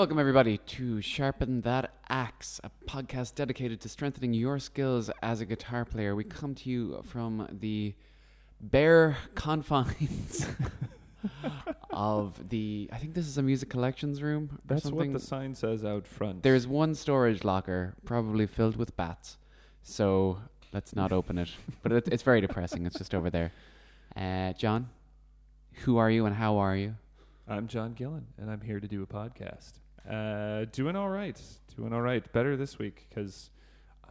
Welcome, everybody, to Sharpen That Axe, a podcast dedicated to strengthening your skills as a guitar player. We come to you from the bare confines of the. I think this is a music collections room. or That's something. what the sign says out front. There's one storage locker, probably filled with bats. So let's not open it. But it, it's very depressing. It's just over there. Uh, John, who are you and how are you? I'm John Gillen, and I'm here to do a podcast. Uh, doing all right. Doing all right. Better this week because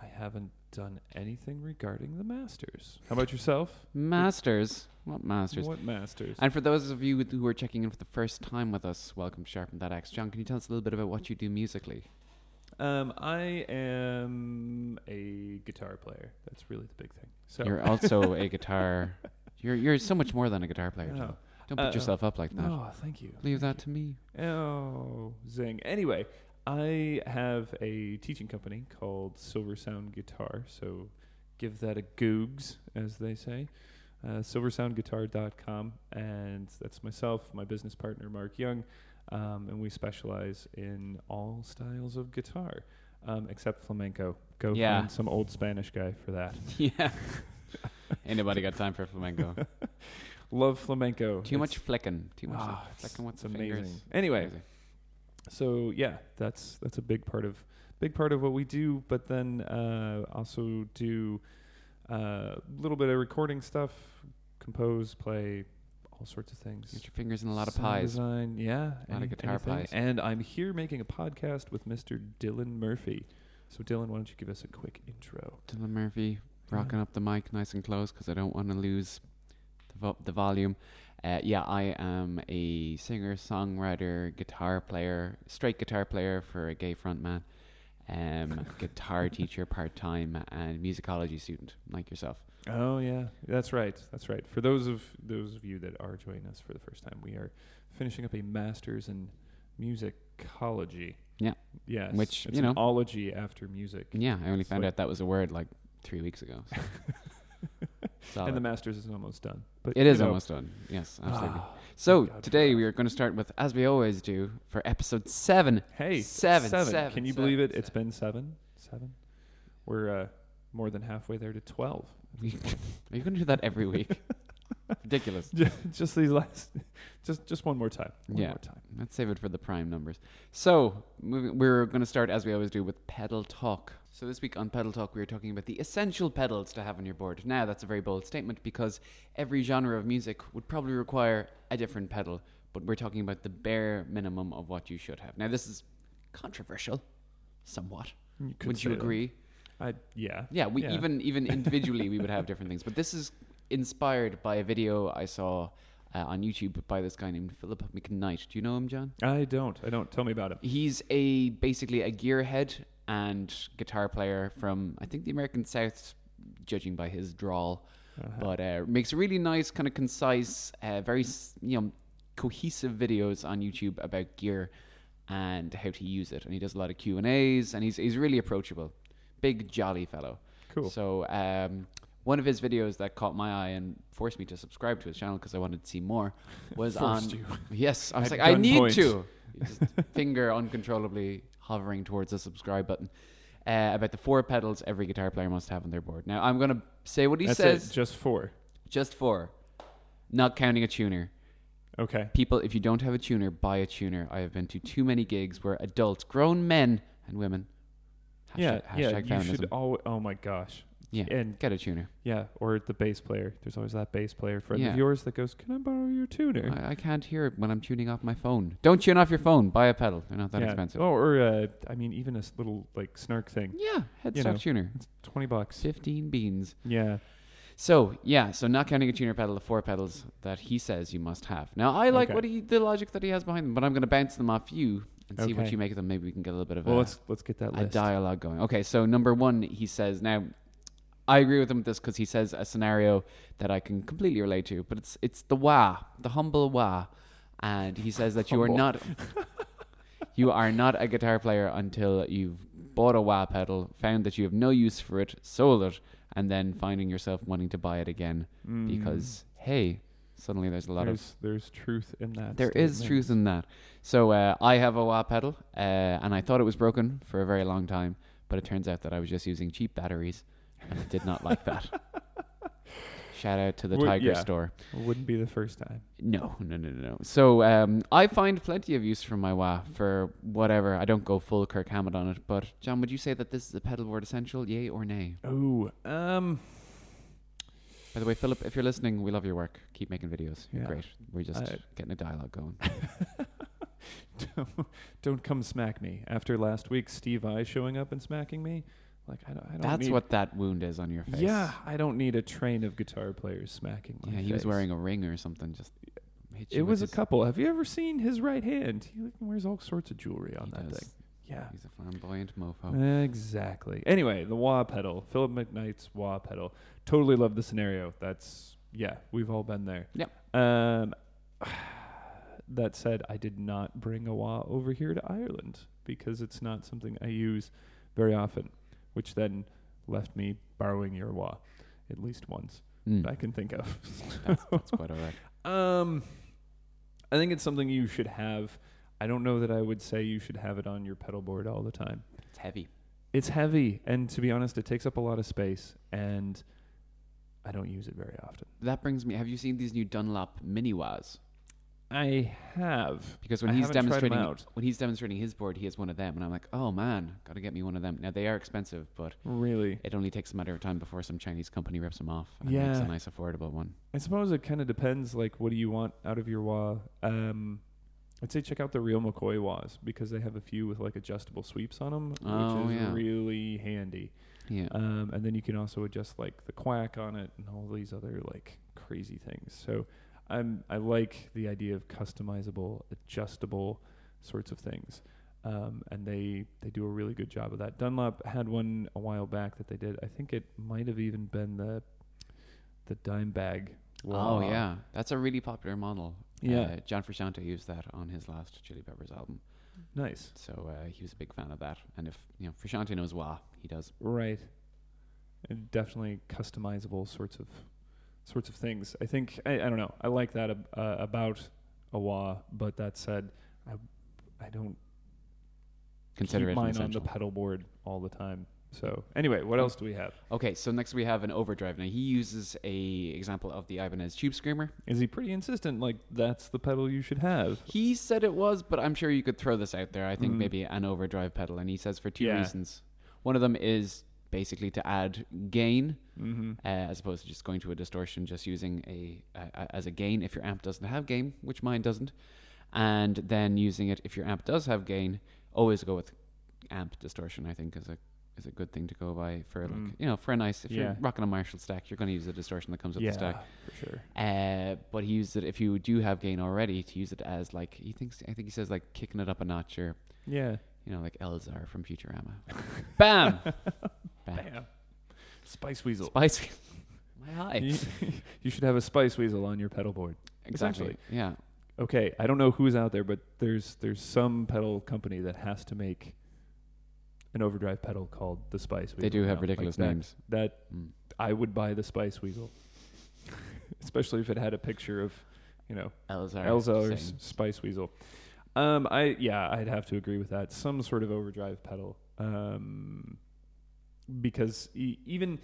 I haven't done anything regarding the Masters. How about yourself? Masters. What masters? What Masters? And for those of you who are checking in for the first time with us, welcome to Sharpen That Axe. John, can you tell us a little bit about what you do musically? Um, I am a guitar player. That's really the big thing. So You're also a guitar. You're you're so much more than a guitar player. John. Don't put Uh, yourself up like that. Oh, thank you. Leave Thank that to me. Oh, zing. Anyway, I have a teaching company called Silver Sound Guitar. So give that a googs, as they say. Uh, silversoundguitar.com. And that's myself, my business partner, Mark Young. Um, and we specialize in all styles of guitar, um, except flamenco. Go Yeah. find some old Spanish guy for that. yeah. Anybody got time for flamenco? Love flamenco. Too much flicking. Too much Ah, flicking with it's the amazing. fingers. Anyway, Crazy. so yeah, that's that's a big part of big part of what we do. But then uh, also do a little bit of recording stuff, compose, play, all sorts of things. Get your fingers in a lot of Sound pies. Design, yeah, A lot of guitar anything. pies. And I'm here making a podcast with Mr. Dylan Murphy. So Dylan, why don't you give us a quick intro? Dylan Murphy rocking up the mic nice and close because I don't want to lose vo- the volume. Uh, yeah, I am a singer, songwriter, guitar player, straight guitar player for a gay frontman, um, guitar teacher part time, and musicology student like yourself. Oh yeah, that's right. That's right. For those of those of you that are joining us for the first time, we are finishing up a master's in musicology. Yeah. Yes. Which, it's you know- ology after music. Yeah, I only It's found like- out that was a word like three weeks ago. So. And the master's is almost done. But it is know, almost done. Yes, absolutely. ah, So today we are going to start with, as we always do, for episode seven. hey, Seven, seven. seven, Can you seven, believe it? seven. It's been seven. Seven. We're uh, more than halfway there to twelve. Are you going to do that every week? Ridiculous. Ju- just these last, just just one more time. One Yeah. more time. Let's save it for the prime numbers. So moving, we're going to start as we always do with pedal talk. So this week on pedal talk, we are talking about the essential pedals to have on your board. Now that's a very bold statement because every genre of music would probably require a different pedal, but we're talking about the bare minimum of what you should have. Now this is controversial, somewhat. You would you agree? I yeah. Yeah, we Yeah. even even individually we would have different things, but this is inspired by a video I saw uh, on YouTube by this guy named Philip McKnight. Do you know him, John? I don't. I don't. Tell me about him. He's a basically a gearhead and guitar player from I think the American South, judging by his drawl, Uh-huh. but uh, makes really nice, kind of concise, uh, very you know cohesive videos on YouTube about gear and how to use it. And he does a lot of Q and A's, and he's he's really approachable, big jolly fellow. cool. So um, one of his videos that caught my eye and forced me to subscribe to his channel because I wanted to see more was on. You. Yes, I was At like, I need gunpoint. to. Just finger uncontrollably hovering towards the subscribe button. Uh, about the four pedals every guitar player must have on their board. Now I'm gonna say what he That's says. it. Just four. Just four, not counting a tuner. Okay. People, if you don't have a tuner, buy a tuner. I have been to too many gigs where adults, grown men and women, yeah. hashtag, yeah. hashtag You should always. Oh my gosh. Yeah, And get a tuner. yeah, or the bass player. There's always that bass player friend Yeah. of yours that goes, "Can I borrow your tuner?" I, I can't hear it when I'm tuning off my phone. Don't tune off your phone. Buy a pedal. They're not that yeah. expensive. Oh, or uh, I mean, even a little like snark thing. Yeah, headstock tuner. Twenty bucks. 15 beans. Yeah. So, yeah, so not counting a tuner pedal, the four pedals that he says you must have. Now, I like Okay. what he, the logic that he has behind them, but I'm going to bounce them off you and see what you make of them. Maybe we can get a little bit of Well, a, let's let's get that a list. dialogue going. Okay, so number one, he says, now, I agree with him with this because he says a scenario that I can completely relate to, but it's it's the wah, the humble wah. And he says that you are not you are not a guitar player until you've bought a wah pedal, found that you have no use for it, sold it, and then finding yourself wanting to buy it again Mm. because hey, Suddenly, there's a lot of there's there's truth in that. There is truth in that. So uh, I have a wah pedal, uh, and I thought it was broken for a very long time, but it turns out that I was just using cheap batteries, and I did not like that. Shout out to the Well, Tiger yeah. store. Wouldn't be the first time. No, no, no, no, no. So um, I find plenty of use for my wah for whatever. I don't go full Kirk Hammett on it, but John, would you say that this is a pedal board essential? Yay or nay? Oh, um, By the way, Philip, if you're listening, we love your work. Keep making videos. You're Yeah. Great. We're just I- getting a dialogue going. don't, don't come smack me after last week. Steve I showing up and smacking me. Like I don't. I don't That's need, what that wound is on your face. Yeah, I don't need a train of guitar players smacking Yeah, he was wearing a ring or something. Just hit It was a couple. Have you ever seen his right hand? He wears all sorts of jewelry on that does. thing. Yeah. He's a flamboyant mofo. Exactly. Anyway, the wah pedal, Philip McKnight's wah pedal. Totally love the scenario. That's yeah, we've all been there. Yep. Um, that said, I did not bring a wah over here to Ireland because it's not something I use very often, which then left me borrowing your wah at least once Mm. that I can think of. That's, that's quite all right. Um, I think it's something you should have. I don't know that I would say you should have it on your pedal board all the time. It's heavy. It's heavy, and to be honest, it takes up a lot of space, and I don't use it very often. That brings me. Have you seen these new Dunlop mini wahs? I have. Because when I he's haven't tried 'em demonstrating out. when he's demonstrating his board, he has one of them, and I'm like, oh man, gotta get me one of them. Now they are expensive, but Really? it only takes a matter of time before some Chinese company rips them off and makes Yeah. a nice affordable one. I suppose it kind of depends. Like, what do you want out of your wah? Um, I'd say check out the Real McCoy wahs because they have a few with like adjustable sweeps on them, Oh, which is yeah. really handy. Yeah. Um, and then you can also adjust like the quack on it and all these other like crazy things. So I'm I like the idea of customizable, adjustable sorts of things. Um, and they they do a really good job of that. Dunlop had one a while back that they did. I think it might have even been the the Dimebag. oh yeah, that's a really popular model. Yeah. Uh, John Frusciante used that on his last Chili Peppers album, Nice. so uh, he was a big fan of that. And if you know Frusciante knows wah, he does. Right. And definitely customizable sorts of sorts of things. I think I, I don't know. I like that ab- uh, about a wah, but that said, I I don't Consider keep it mine on the essential. pedal board all the time. So anyway, what else do we have? Okay, so next we have an overdrive. Now he uses a example of the Ibanez Tube Screamer. Is he pretty insistent? Like that's the pedal you should have. He said it was, but I'm sure you could throw this out there. I think Mm. maybe an overdrive pedal, and he says for two Yeah. reasons. One of them is basically to add gain, Mm-hmm. uh, as opposed to just going to a distortion, just using a, a, a as a gain if your amp doesn't have gain, which mine doesn't, and then using it if your amp does have gain. Always go with amp distortion. I think is a is a good thing to go by for like Mm. you know for a nice if Yeah. you're rocking a Marshall stack, you're going to use the distortion that comes with Yeah, the stack. for sure. Uh, but he used it if you do have gain already to use it as like he thinks I think he says like kicking it up a notch or Yeah. You know like Elzar from Futurama. Bam, bam, Bam. Spice Weasel. spicy. My you, eye. you should have a Spice Weasel on your pedal board. Exactly. Yeah. okay, I don't know who's out there, but there's there's some pedal company that has to make an overdrive pedal called the Spice Weasel. They do have now. ridiculous Like that- names. That Mm. I would buy the Spice Weasel, especially if it had a picture of, you know, Elzar. Elzar's Spice Weasel. Um, I yeah, I'd have to agree with that. Some sort of overdrive pedal, um, because e- even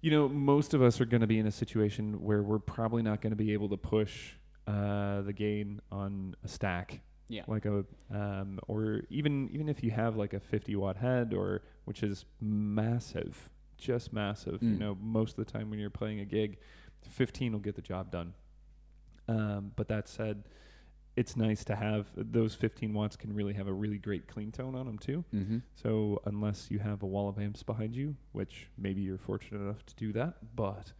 you know most of us are going to be in a situation where we're probably not going to be able to push uh, the gain on a stack Yeah. like a um, or even even if you have like a 50 watt head or which is massive just massive you Mm. know most of the time when you're playing a gig 15 will get the job done um, but that said it's nice to have those 15 watts can really have a really great clean tone on them too Mm-hmm. so unless you have a wall of amps behind you which maybe you're fortunate enough to do that but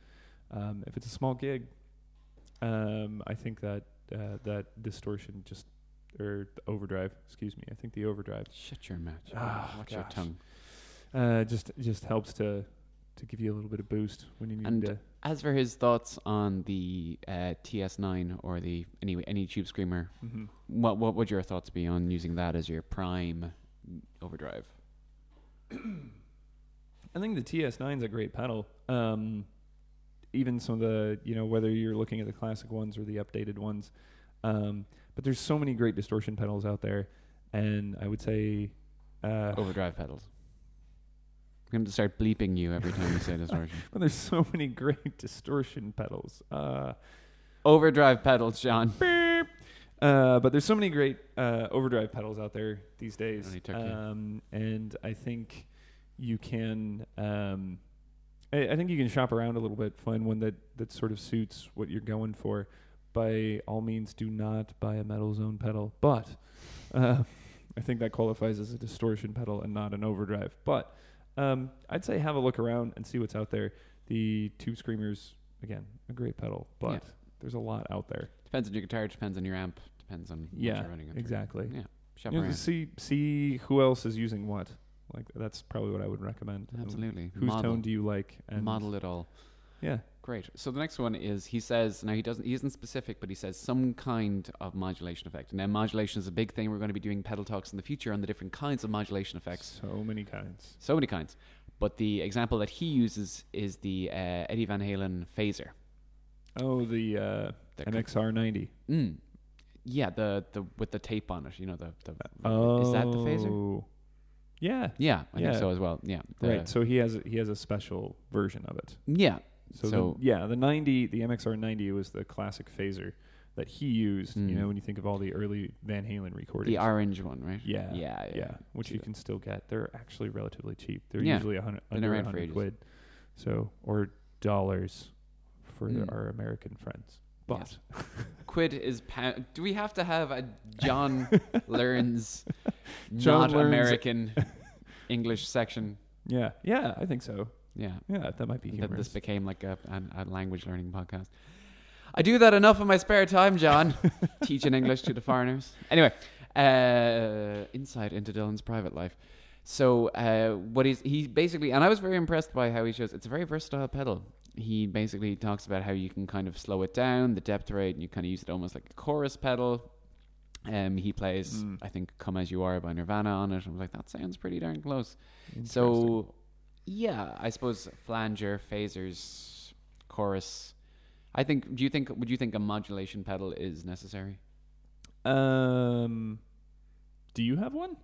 um, if it's a small gig um, I think that uh, that distortion just or the overdrive, excuse me. I think the overdrive Shut your mouth. Ah, Watch your tongue. uh, just just helps to to give you a little bit of boost when you need And to. As for his thoughts on the uh, TS9 or the anyway any tube screamer, hmm what what would your thoughts be on using that as your prime overdrive? I think the TS9 is a great pedal. Um, even some of the you know whether you're looking at the classic ones or the updated ones. Um, but there's so many great distortion pedals out there, and I would say uh, Overdrive pedals. I'm going to start bleeping you every time you say distortion. but there's so many great distortion pedals. Uh, Overdrive pedals, John. Uh, but there's so many great uh, overdrive pedals out there these days, um, and I think you can. Um, I, I think you can shop around a little bit, find one that that sort of suits what you're going for. By all means, do not buy a metal zone pedal, but uh, I think that qualifies as a distortion pedal and not an overdrive. But um, I'd say have a look around and see what's out there. The Tube Screamers, again, a great pedal, but Yeah. there's a lot out there. Depends on your guitar, depends on your amp, depends on what Yeah, you're running. it exactly. Yeah, shop You know, around. see see who else is using what. Like that's probably what I would recommend. Absolutely. Whose model, tone do you like? And model it all. Yeah. Great. So the next one is he says now he doesn't he isn't specific, but he says some kind of modulation effect. Now modulation is a big thing. We're going to be doing pedal talks in the future on the different kinds of modulation effects. So many kinds. So many kinds. But the example that he uses is the uh, Eddie Van Halen phaser. Oh, the uh, The MXR90. Mm. Yeah, the the with the tape on it. You know the the. Oh. Is that the phaser? Yeah. Yeah, I Yeah. think so as well. Yeah. the- right. So he has a, he has a special version of it. Yeah. So, So- the, yeah, the 90, the MXR90 was the classic phaser that he used. Mm. You know, when you think of all the early Van Halen recordings. The orange one, right? Yeah, Yeah. yeah, Yeah. which you can still get. They're actually relatively cheap. They're Yeah. usually a hundred under a hundred quid. So or dollars for Mm. our American friends. But Yes. Quid is pound. Do we have to have a John learns John not learns- American English section? yeah, yeah, I think so. Yeah. Yeah, that might be That this became like a, an- a language learning podcast. I do that enough in my spare time, John. Teaching English to the foreigners. Anyway, uh, insight into Dylan's private life. So uh, what he's he basically, and I was very impressed by how he shows. It's a very versatile pedal. He basically talks about how you can kind of slow it down, the depth rate, and you kind of use it almost like a chorus pedal. Um, he plays, Mm. I think, "Come as You Are" by Nirvana on it. I'm like, that sounds pretty darn close. So, yeah, I suppose flanger, phasers, chorus. I think. Do you think? Would you think a modulation pedal is necessary? um, do you have one?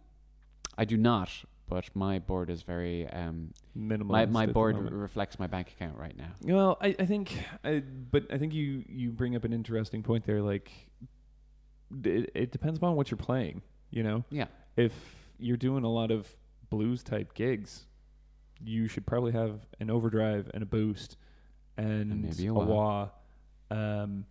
I do not, but my board is very. Um, Minimalist. my my board reflects my bank account right now. Well, I, I think, I, but I think you you bring up an interesting point there. Like, it, it depends upon what you're playing. You know, Yeah. if you're doing a lot of blues type gigs, you should probably have an overdrive and a boost and, And maybe a a wah. Um,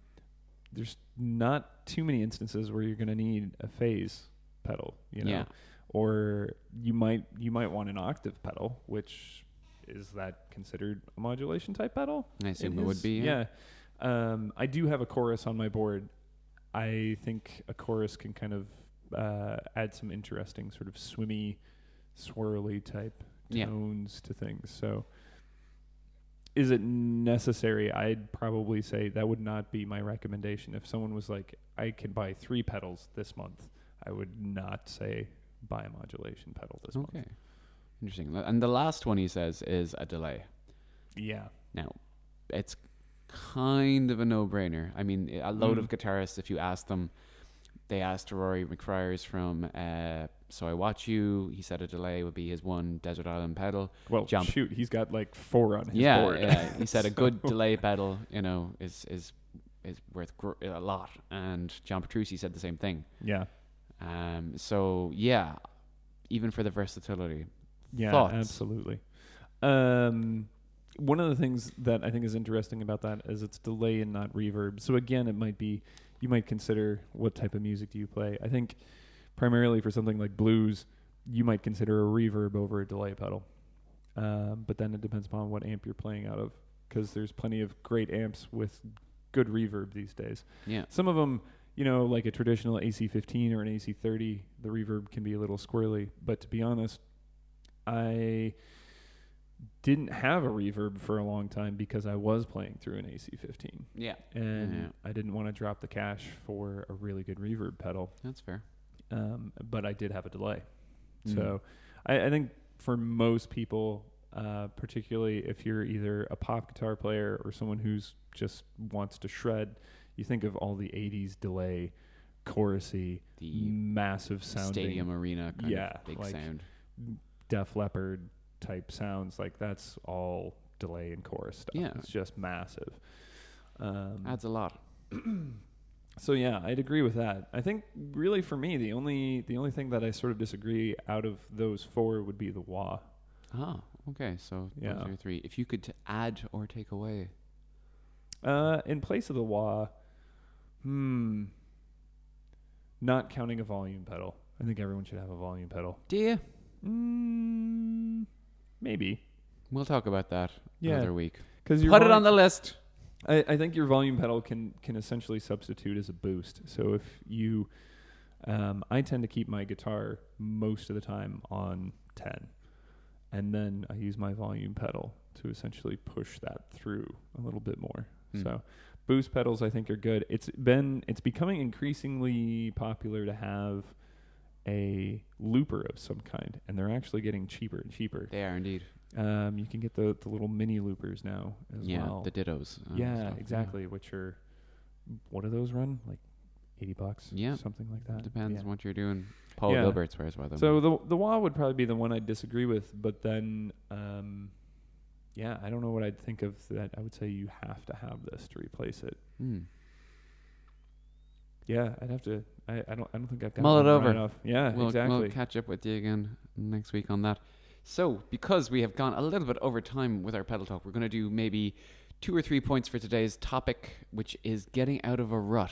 there's not too many instances where you're going to need a phase pedal. You know, Yeah. or you might you might want an octave pedal, which is that considered a modulation type pedal? I assume it, would be. Yeah. Um, I do have a chorus on my board. I think a chorus can kind of uh, add some interesting sort of swimmy, swirly type Yeah. tones to things. So, is it necessary? I'd probably say that would not be my recommendation. If someone was like, I can buy three pedals this month, I would not say buy a modulation pedal this month. Okay. month. Interesting. And the last one he says is a delay. Yeah. Now, it's kind of a no-brainer. I mean, a load of Mm. guitarists, if you ask them, they asked Rory McFryers from uh, "So I Watch You." He said a delay would be his one Desert Island pedal. Well, Jump. shoot, he's got like four on his yeah, board. yeah. He said a good delay pedal, you know, is is is worth gr- a lot. And John Petrucci said the same thing. Yeah. Um, so yeah, even for the versatility, Yeah, Thoughts? absolutely. Um, one of the things that I think is interesting about that is it's delay and not reverb. So again, it might be you might consider what type of music do you play. I think primarily for something like blues, you might consider a reverb over a delay pedal. Um, but then it depends upon what amp you're playing out of, because there's plenty of great amps with good reverb these days. yeah, Some of them, you know, like a traditional AC15 or an AC30, the reverb can be a little squirrely. But to be honest, I didn't have a reverb for a long time because I was playing through an AC15, yeah, and Yeah. I didn't want to drop the cash for a really good reverb pedal. that's fair. Um, but I did have a delay, Mm. so I, I think for most people, uh, particularly if you're either a pop guitar player or someone who's just wants to shred. You think of all the '80s delay, chorusy, The massive sounding, stadium arena kind Yeah, of big like- sound. Def Leppard type sounds. Like that's all delay and chorus stuff. Yeah. it's just massive. Um, Adds a lot. So yeah, I'd agree with that. I think really for me, the only the only thing that I sort of disagree out of those four would be the wah. Ah, okay. So those Yeah. are three. If you could t- add or take away, Uh, in place of the wah, hmm, not counting a volume pedal. I think everyone should have a volume pedal. do you? Mm, maybe. We'll talk about that Yeah. another week. Because Put it on the list. I, I think your volume pedal can can essentially substitute as a boost. So if you, um, I tend to keep my guitar most of the time on ten, and then I use my volume pedal to essentially push that through a little bit more. Hmm. So boost pedals I think are good. It's been it's becoming increasingly popular to have a looper of some kind, and they're actually getting cheaper and cheaper. They are indeed. Um, you can get the the little mini loopers now as yeah, well. the dittos. and Yeah, stuff, exactly. Which are what do those run? Like eighty bucks? Yeah. something like that. Depends Yeah. what you're doing. Paul Yeah. Gilbert swears by them. So the the wah would probably be the one I'd disagree with, but then, um, yeah, I don't know what I'd think of that. I would say you have to have this to replace it. Hmm. Yeah, I'd have to. I, I don't. I don't think I've got Mull it over. Off. Yeah, we'll, exactly. we'll catch up with you again next week on that. So, because we have gone a little bit over time with our pedal talk, we're going to do maybe two or three points for today's topic, which is getting out of a rut,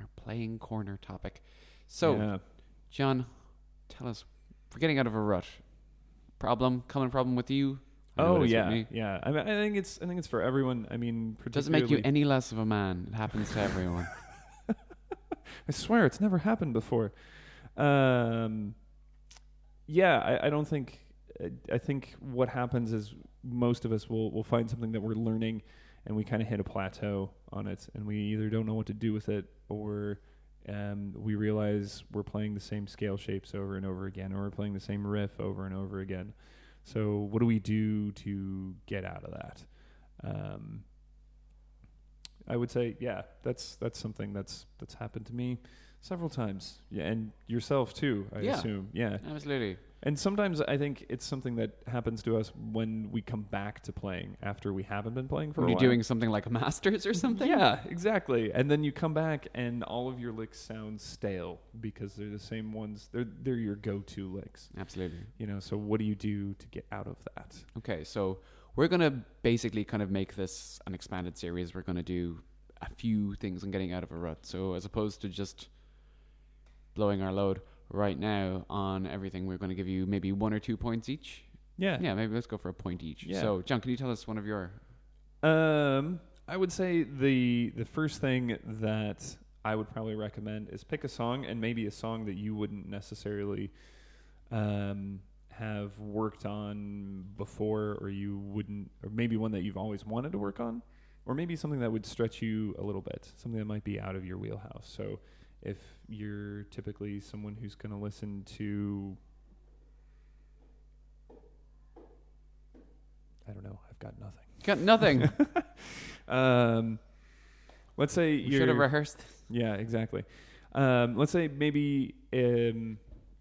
our playing corner topic. So, yeah. John, tell us, for getting out of a rut, problem, common problem with you? Oh it is with yeah, yeah. I mean, I think it's. I think it's for everyone. I mean, particularly... Doesn't make you any less of a man. It happens to everyone. I swear it's never happened before. Um, yeah, I, I don't think. I- think what happens is most of us will will find something that we're learning, and we kind of hit a plateau on it, and we either don't know what to do with it, or um, we realize we're playing the same scale shapes over and over again, or we're playing the same riff over and over again. So, what do we do to get out of that? Um, I would say, yeah, that's that's something that's that's happened to me several times. Yeah, and yourself too, I Yeah. assume. Yeah. Absolutely. And sometimes I think it's something that happens to us when we come back to playing after we haven't been playing for When a you're doing something like a Masters or something? Yeah, exactly. And then you come back and all of your licks sound stale because they're the same ones. They're they're your go-to licks. Absolutely. You know, so what do you do to get out of that? Okay, so we're going to basically kind of make this an expanded series. We're going to do a few things and getting out of a rut. So as opposed to just blowing our load right now on everything, we're going to give you maybe one or two points each. Yeah. Yeah, maybe let's go for a point each. Yeah. So, John, can you tell us one of your. Um, I would say the the first thing that I would probably recommend is pick a song and maybe a song that you wouldn't necessarily um, have worked on before, or you wouldn't, or maybe one that you've always wanted to work on, or maybe something that would stretch you a little bit, something that might be out of your wheelhouse. So, if you're typically someone who's going to listen to I don't know. I've got nothing. Got nothing. Um, let's say you should have rehearsed. Yeah, exactly. Um, let's say maybe um,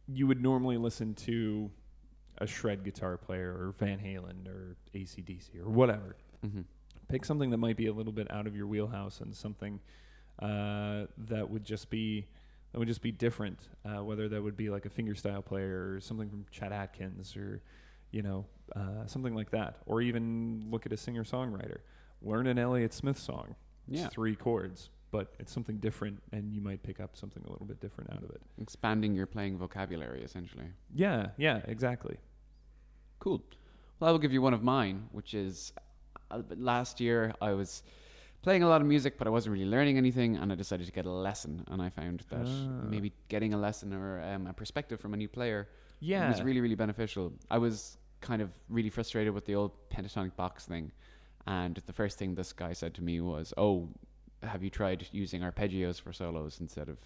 you would normally listen to a shred guitar player or Van Halen or ACDC or whatever. Mm-hmm. Pick something that might be a little bit out of your wheelhouse and something uh, that would just be that would just be different. Uh, whether that would be like a fingerstyle player or something from Chet Atkins or you know uh, something like that, or even look at a singer songwriter. Learn an Elliott Smith song. It's Yeah. three chords, but it's something different, and you might pick up something a little bit different out of it. Expanding your playing vocabulary, essentially. Yeah, yeah, exactly. Cool. Well, I will give you one of mine, which is uh, last year I was playing a lot of music, but I wasn't really learning anything, and I decided to get a lesson. And I found that Ah. maybe getting a lesson or um, a perspective from a new player Yeah, was really, really beneficial. I was kind of really frustrated with the old pentatonic box thing, and the first thing this guy said to me was, "Oh, have you tried using arpeggios for solos instead of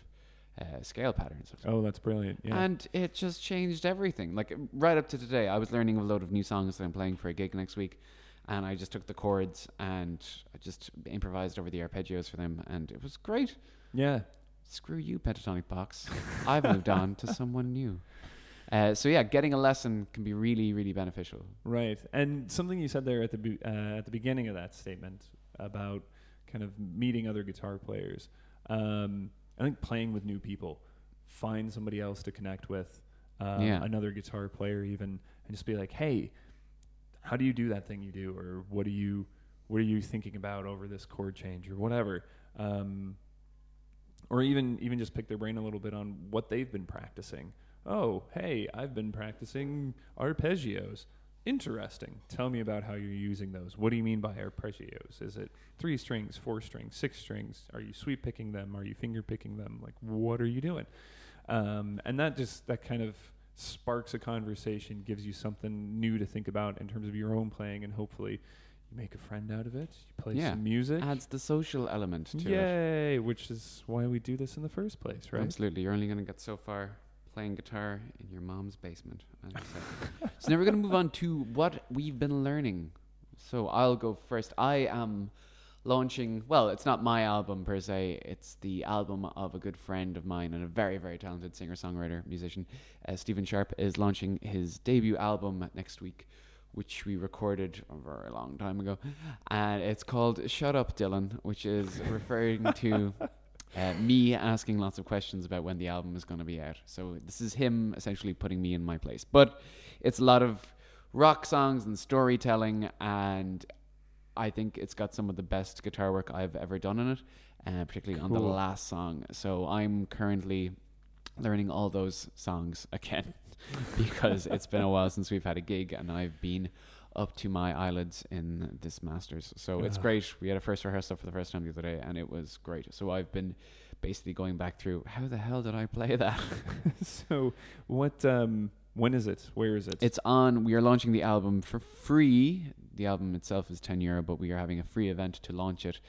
uh, scale patterns. Oh, that's brilliant. Yeah. And it just changed everything. Like right up to today, I was learning a load of new songs that I'm playing for a gig next week, and I just took the chords and I just improvised over the arpeggios for them, and it was great. yeah. Screw you, pentatonic box. I've moved on to someone new. Uh, so yeah, getting a lesson can be really, really beneficial. Right, and something you said there at the be- uh, at the beginning of that statement about kind of meeting other guitar players. Um, I think playing with new people, find somebody else to connect with, uh, Yeah. another guitar player even, and just be like, hey, how do you do that thing you do, or what are you what are you thinking about over this chord change, or whatever. Um, or even even just pick their brain a little bit on what they've been practicing. Oh, hey, I've been practicing arpeggios. Interesting. Tell me about how you're using those. What do you mean by arpeggios? Is it three strings, four strings, six strings? Are you sweep picking them? Are you finger picking them? Like, what are you doing? Um, and that just that kind of sparks a conversation, gives you something new to think about in terms of your own playing, and hopefully you make a friend out of it. You play Yeah. some music. Adds the social element to it. Yay! Which is why we do this in the first place, right? Absolutely. You're only going to get so far playing guitar in your mom's basement. so now we're going to move on to what we've been learning. So I'll go first. I am launching, well, it's not my album per se, it's the album of a good friend of mine and a very, very talented singer songwriter, musician. Uh, Stephen Sharpe is launching his debut album next week. Which we recorded a very long time ago, and it's called "Shut Up, Dylan," which is referring to uh, me asking lots of questions about when the album is going to be out. So this is him essentially putting me in my place. But it's a lot of rock songs and storytelling, and I think it's got some of the best guitar work I've ever done in it, uh, particularly on the last song. So I'm currently learning all those songs again because it's been a while since we've had a gig, and I've been up to my eyelids in this masters. So it's great. We had a first rehearsal for the first time the other day, and it was great. So I've been basically going back through how the hell did I play that? so, what? Um, when is it? Where is it? it's on. We are launching the album for free. The album itself is ten euro, but we are having a free event to launch it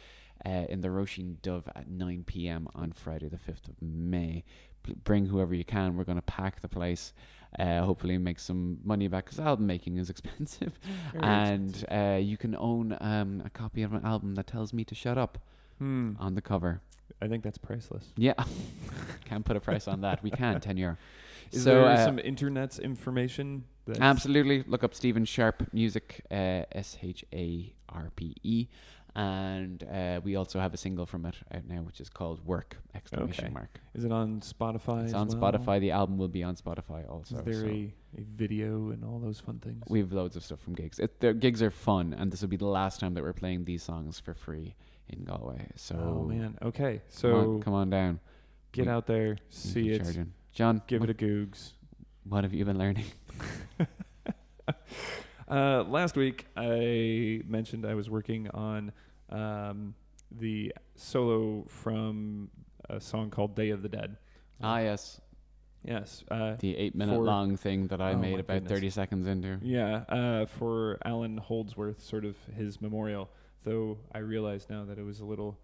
uh, in the Róisín Dubh at nine p.m. on Friday, the fifth of May. P- bring whoever you can. We're going to pack the place. Uh, hopefully, make some money back because album making is expensive. Very and expensive. uh, you can own um, a copy of an album that tells me to shut up Hmm. on the cover. I think that's priceless. Yeah, can't put a price on that. We can ten euro. Is so there uh, some internet information? That's absolutely look up Stephen Sharpe Music, uh, S H A R P E, and uh, we also have a single from it out now, which is called Work! Exclamation Okay. mark. Is it on Spotify? It's as on well? Spotify. The album will be on Spotify also. Is there so a, a video and all those fun things? we have loads of stuff from gigs. It, the gigs are fun, and this will be the last time that we're playing these songs for free in Galway. So oh man. Okay. come So on, come on down. get we- out there, see it, charge in. John, give what, it a googs. what have you been learning? Uh, last week, I mentioned I was working on um, the solo from a song called "Day of the Dead." Ah, yes, Yes. Uh, the eight-minute For- long thing that I Oh, made about goodness. thirty seconds into. yeah, uh, for Allan Holdsworth, sort of his memorial. Though I realize now that it was a little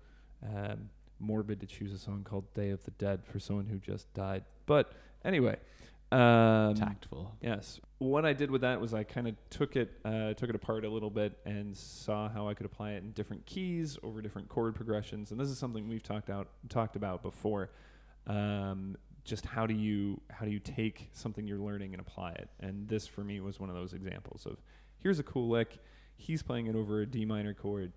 um, morbid to choose a song called "Day of the Dead" for someone who just died. But anyway, um, Tactful. Yes. What I did with that was I kind of took it uh, took it apart a little bit and saw how I could apply it in different keys over different chord progressions. And this is something we've talked out talked about before. Um, just how do you how do you take something you're learning and apply it? And this for me was one of those examples of here's a cool lick. He's playing it over a D minor chord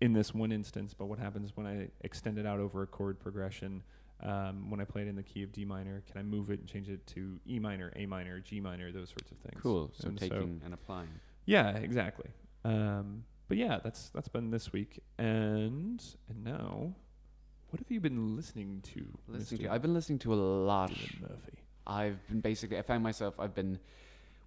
in this one instance, but what happens when I extend it out over a chord progression? Um, when I play it in the key of D minor, can I move it and change it to E minor, A minor, G minor, those sorts of things? Cool. So And taking and applying. yeah, exactly. Um, but yeah, that's that's been this week, and and now, what have you been listening to? Listening Mr. to, I've been listening to a lot. Dylan Murphy. I've been basically. I found myself. I've been.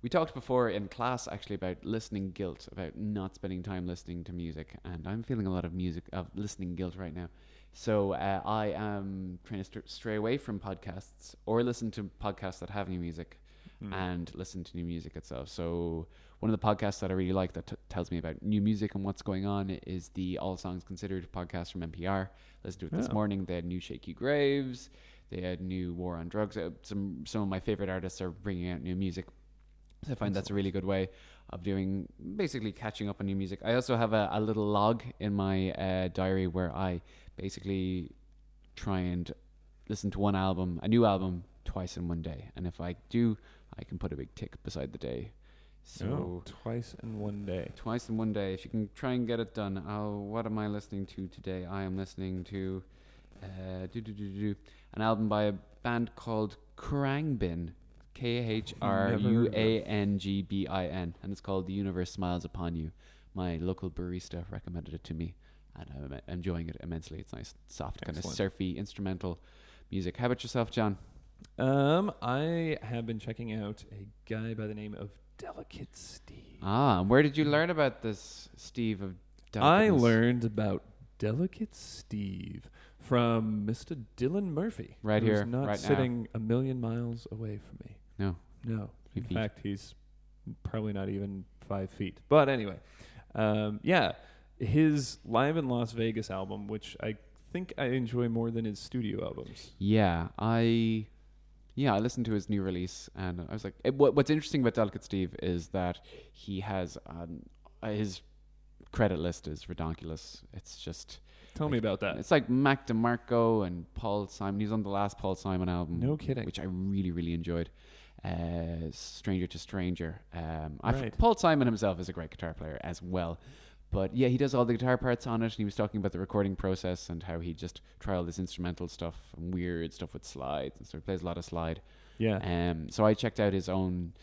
We talked before in class actually about listening guilt, about not spending time listening to music, and I'm feeling a lot of music of listening guilt right now. So uh, I am trying to st- stray away from podcasts or listen to podcasts that have new music Mm. and listen to new music itself. So one of the podcasts that I really like that t- tells me about new music and what's going on is the All Songs Considered podcast from NPR. Listened to it this Oh. morning. They had new Shakey Graves. They had new War on Drugs. Uh, some some of my favorite artists are bringing out new music. So I find that's a really good way of doing basically catching up on new music. I also have a, a little log in my uh, diary where I basically try and listen to one album, a new album, twice in one day. And if I do, I can put a big tick beside the day. So Oh, twice in one day. twice in one day. If you can try and get it done. Oh, what am I listening to today? I am listening to uh, do, do, do, do, an album by a band called Khruangbin. K H R U A N G B I N. And it's called The Universe Smiles Upon You. My local barista recommended it to me, and I'm enjoying it immensely. It's nice, soft, kind of surfy instrumental music. How about yourself, John? Um, I have been checking out a guy by the name of Delicate Steve. Ah, and where did you learn about this, Steve? Of I learned about Delicate Steve from Mr. Dylan Murphy, Right who's here, not right now. sitting a million miles away from me. No. No, in feet. fact, he's probably not even five feet. But anyway, um, yeah, his live in Las Vegas album, which I think I enjoy more than his studio albums. Yeah, I yeah, I listened to his new release and I was like, it, what, what's interesting about Delicate Steve is that he has um, uh, his credit list is ridiculous. It's just Tell me about that. it's like Mac DeMarco and Paul Simon. He's on the last Paul Simon album, No kidding. which I really really enjoyed. Uh, Stranger to Stranger. Um, Right. Paul Simon himself is a great guitar player as well. But yeah, he does all the guitar parts on it. And he was talking about the recording process and how he just try all this instrumental stuff and weird stuff with slides and so he plays a lot of slide. Yeah. Um, so I checked out his own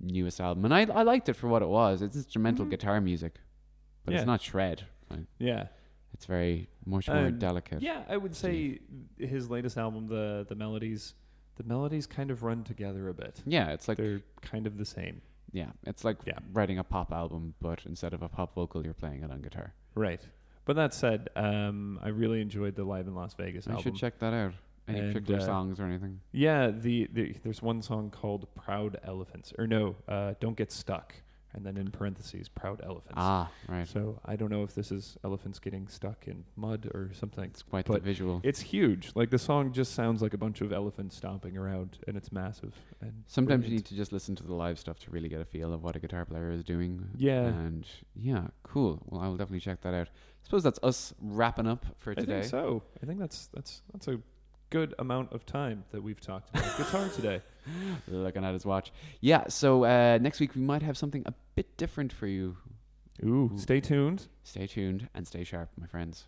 newest album and I I liked it for what it was. It's instrumental Mhm. guitar music, but Yeah. it's not shred. Like, Yeah. it's very much more Um, delicate. Yeah, I would say his latest album, the the melodies, the melodies kind of run together a bit. Yeah, it's like They're kind of the same. yeah, it's like Yeah. writing a pop album, but instead of a pop vocal, you're playing it on guitar. Right. But that said, um, I really enjoyed the live in Las Vegas I album. should check that out. Any And, particular uh, songs or anything? Yeah, the, the there's one song called "Proud Elephants," or no, uh, "Don't Get Stuck," and then in parentheses, "Proud Elephants." Ah, right. So I don't know if this is elephants getting stuck in mud or something. It's quite the visual. It's huge. Like the song just sounds like a bunch of elephants stomping around, and it's massive. And Sometimes you need to just listen to the live stuff to really get a feel of what a guitar player is doing. Yeah. And yeah, cool. Well, I will definitely check that out. I suppose that's us wrapping up for today. I think so. I think that's that's that's a good amount of time that we've talked about guitar today. Looking at his watch. Yeah, so uh, next week we might have something a bit different for you. Ooh, Ooh. stay tuned. Stay tuned and stay sharp, my friends.